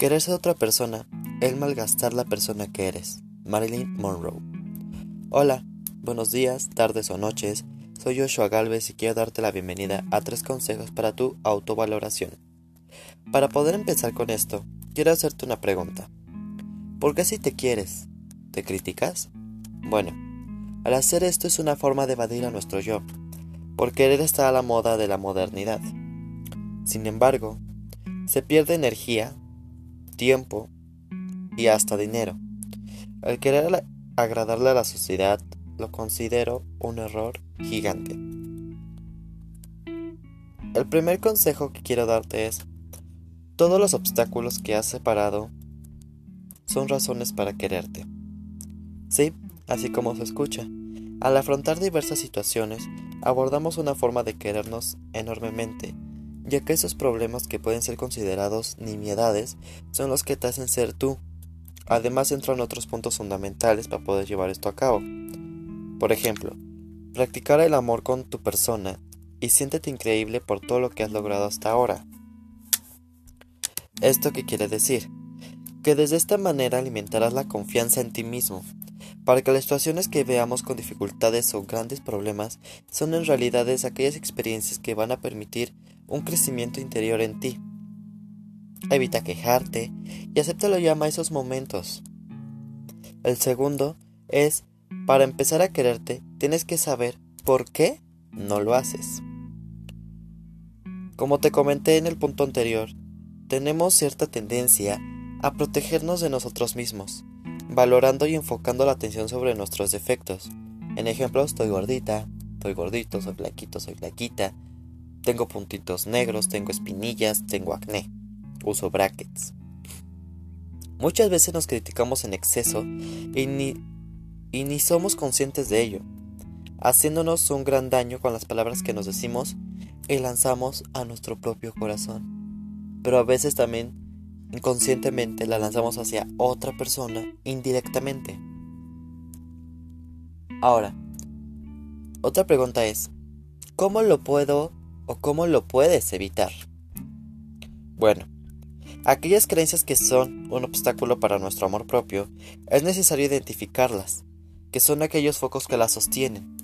Quererse a otra persona es malgastar la persona que eres. Marilyn Monroe. Hola, buenos días, tardes o noches. Soy Joshua Galvez y quiero darte la bienvenida a tres consejos para tu autovaloración. Para poder empezar con esto, quiero hacerte una pregunta. ¿Por qué si te quieres, te criticas? Bueno, al hacer esto es una forma de evadir a nuestro yo, por querer estar a la moda de la modernidad. Sin embargo, se pierde energía tiempo y hasta dinero. Al querer agradarle a la sociedad lo considero un error gigante. El primer consejo que quiero darte es, todos los obstáculos que has separado son razones para quererte. Sí, así como se escucha. Al afrontar diversas situaciones, abordamos una forma de querernos enormemente ya que esos problemas que pueden ser considerados nimiedades son los que te hacen ser tú. Además entran otros puntos fundamentales para poder llevar esto a cabo. Por ejemplo, practicar el amor con tu persona y siéntete increíble por todo lo que has logrado hasta ahora. ¿Esto qué quiere decir? Que desde esta manera alimentarás la confianza en ti mismo, para que las situaciones que veamos con dificultades o grandes problemas son en realidad aquellas experiencias que van a permitir un crecimiento interior en ti. Evita quejarte y acéptalo llama esos momentos. El segundo es, para empezar a quererte, tienes que saber por qué no lo haces. Como te comenté en el punto anterior, tenemos cierta tendencia a protegernos de nosotros mismos, valorando y enfocando la atención sobre nuestros defectos. En ejemplo, estoy gordita, estoy gordito, soy flaquito, soy flaquita, tengo puntitos negros, tengo espinillas, tengo acné. Uso brackets. Muchas veces nos criticamos en exceso y ni, y ni somos conscientes de ello, haciéndonos un gran daño con las palabras que nos decimos y lanzamos a nuestro propio corazón. Pero a veces también inconscientemente la lanzamos hacia otra persona indirectamente. Ahora, otra pregunta es, ¿cómo lo puedo o cómo lo puedes evitar? Bueno, aquellas creencias que son un obstáculo para nuestro amor propio, es necesario identificarlas, que son aquellos focos que las sostienen.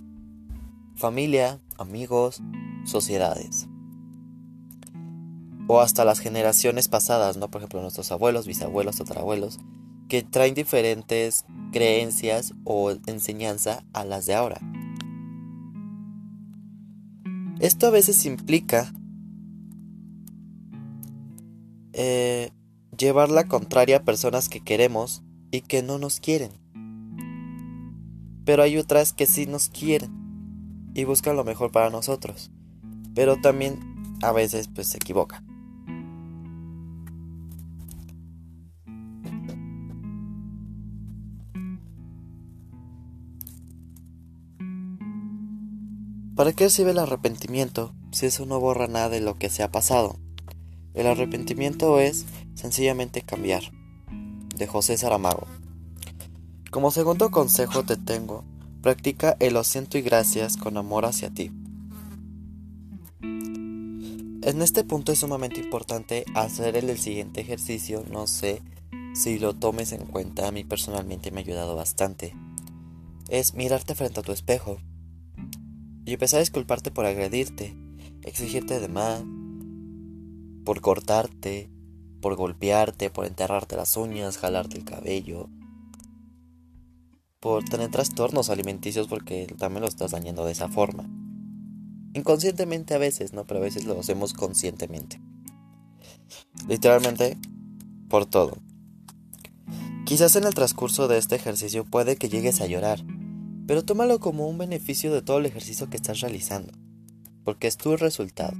Familia, amigos, sociedades. O hasta las generaciones pasadas, ¿no? Por ejemplo, nuestros abuelos, bisabuelos, tatarabuelos, que traen diferentes creencias o enseñanza a las de ahora. Esto a veces implica eh, llevar la contraria a personas que queremos y que no nos quieren. Pero hay otras que sí nos quieren y buscan lo mejor para nosotros. Pero también a veces pues se equivocan. ¿Para qué sirve el arrepentimiento si eso no borra nada de lo que se ha pasado? El arrepentimiento es sencillamente cambiar. De José Saramago. Como segundo consejo te tengo, practica el lo siento y gracias con amor hacia ti. En este punto es sumamente importante hacer el siguiente ejercicio, no sé si lo tomes en cuenta, a mí personalmente me ha ayudado bastante. Es mirarte frente a tu espejo y empezar a disculparte por agredirte, exigirte de más, por cortarte, por golpearte, por enterrarte las uñas, jalarte el cabello, por tener trastornos alimenticios porque también lo estás dañando de esa forma. Inconscientemente a veces, ¿no? Pero a veces lo hacemos conscientemente. Literalmente, por todo. Quizás en el transcurso de este ejercicio puede que llegues a llorar, pero tómalo como un beneficio de todo el ejercicio que estás realizando, porque es tu resultado.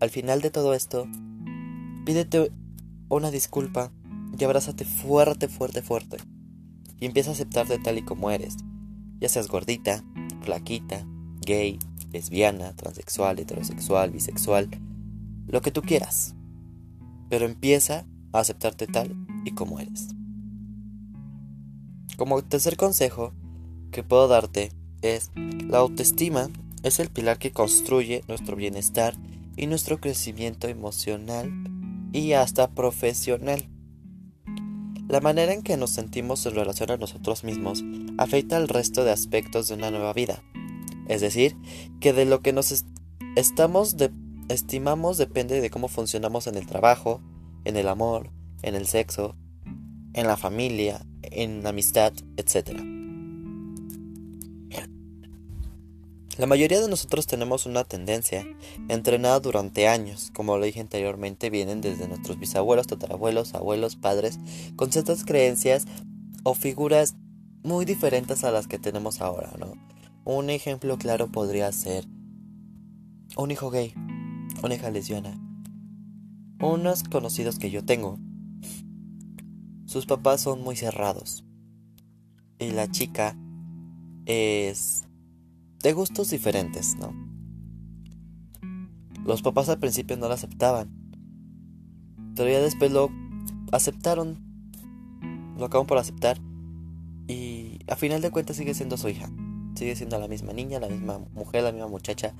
Al final de todo esto, pídete una disculpa y abrázate fuerte, fuerte, fuerte. Y empieza a aceptarte tal y como eres, ya seas gordita, flaquita, gay, lesbiana, transexual, heterosexual, bisexual, lo que tú quieras. Pero empieza a aceptarte tal y como eres. Como tercer consejo que puedo darte es, la autoestima es el pilar que construye nuestro bienestar y nuestro crecimiento emocional y hasta profesional. La manera en que nos sentimos en relación a nosotros mismos afecta al resto de aspectos de una nueva vida. Es decir, que de lo que nos estamos estimamos depende de cómo funcionamos en el trabajo, en el amor, en el sexo, en la familia, en la amistad, etc. La mayoría de nosotros tenemos una tendencia, entrenada durante años, como lo dije anteriormente, vienen desde nuestros bisabuelos, tatarabuelos, abuelos, padres, con ciertas creencias o figuras muy diferentes a las que tenemos ahora, ¿no? Un ejemplo claro podría ser un hijo gay, una hija lesbiana, unos conocidos que yo tengo. Sus papás son muy cerrados y la chica es de gustos diferentes, ¿no? Los papás al principio no lo aceptaban, pero ya después lo aceptaron, lo acaban por aceptar y a final de cuentas sigue siendo su hija, sigue siendo la misma niña, la misma mujer, la misma muchacha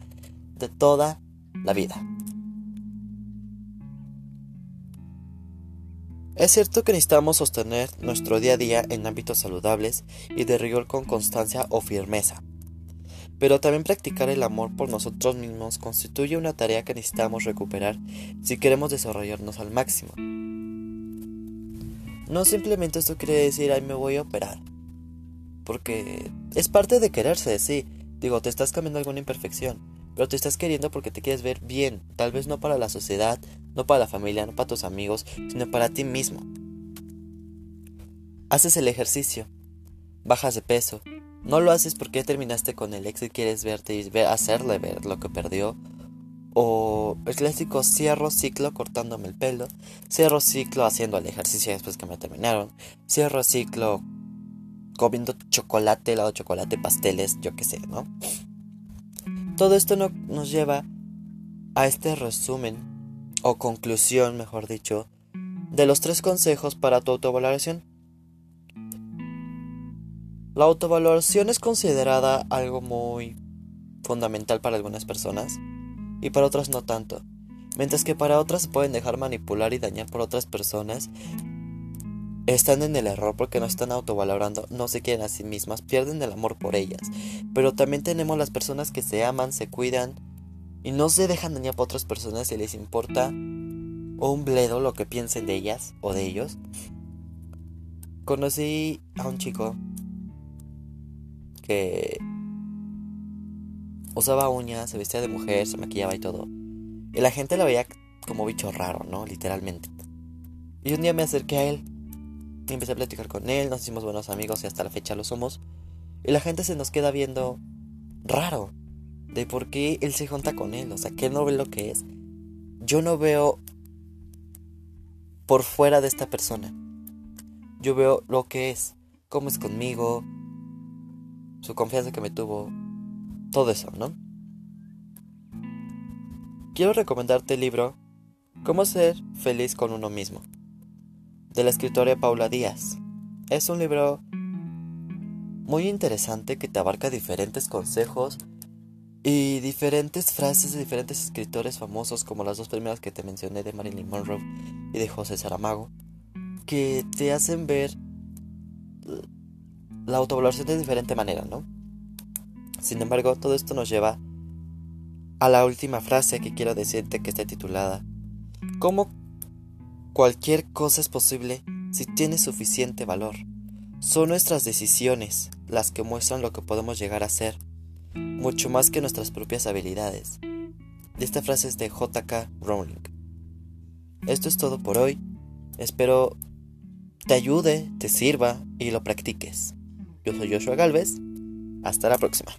de toda la vida. Es cierto que necesitamos sostener nuestro día a día en ámbitos saludables y de rigor con constancia o firmeza. Pero también practicar el amor por nosotros mismos constituye una tarea que necesitamos recuperar si queremos desarrollarnos al máximo. No simplemente esto quiere decir, ay, me voy a operar. Porque es parte de quererse, sí. Digo, te estás cambiando alguna imperfección, pero te estás queriendo porque te quieres ver bien, tal vez no para la sociedad, no para la familia, no para tus amigos, sino para ti mismo. Haces el ejercicio, bajas de peso, no lo haces porque terminaste con el ex y quieres verte y hacerle ver lo que perdió. O el clásico cierro ciclo cortándome el pelo, cierro ciclo haciendo el ejercicio después que me terminaron, cierro ciclo comiendo chocolate, helado chocolate, pasteles, yo qué sé, ¿no? Todo esto no, nos lleva a este resumen, o conclusión, mejor dicho, de los tres consejos para tu autovaloración. La autovaloración es considerada algo muy fundamental para algunas personas y para otras no tanto. Mientras que para otras pueden dejar manipular y dañar por otras personas, están en el error porque no están autovalorando, no se quieren a sí mismas, pierden el amor por ellas. Pero también tenemos las personas que se aman, se cuidan y no se dejan dañar por otras personas si les importa un bledo lo que piensen de ellas o de ellos. Conocí a un chico que usaba uñas, se vestía de mujer, se maquillaba y todo. Y la gente la veía como bicho raro, ¿no? Literalmente. Y un día me acerqué a él empecé a platicar con él, nos hicimos buenos amigos y hasta la fecha lo somos. Y la gente se nos queda viendo raro de por qué él se junta con él, o sea, que no ve lo que es. Yo no veo por fuera de esta persona. Yo veo lo que es, cómo es conmigo, su confianza que me tuvo, todo eso, ¿no? Quiero recomendarte el libro Cómo ser feliz con uno mismo, de la escritora Paula Díaz. Es un libro muy interesante que te abarca diferentes consejos y diferentes frases de diferentes escritores famosos como las dos primeras que te mencioné de Marilyn Monroe y de José Saramago, que te hacen ver la autovaloración de diferente manera, ¿no? Sin embargo, todo esto nos lleva a la última frase que quiero decirte que está titulada ¿Cómo cualquier cosa es posible si tiene suficiente valor? Son nuestras decisiones las que muestran lo que podemos llegar a ser, mucho más que nuestras propias habilidades. esta frase es de JK Rowling. Esto es todo por hoy. Espero te ayude, te sirva y lo practiques. Yo soy Joshua Galvez. Hasta la próxima.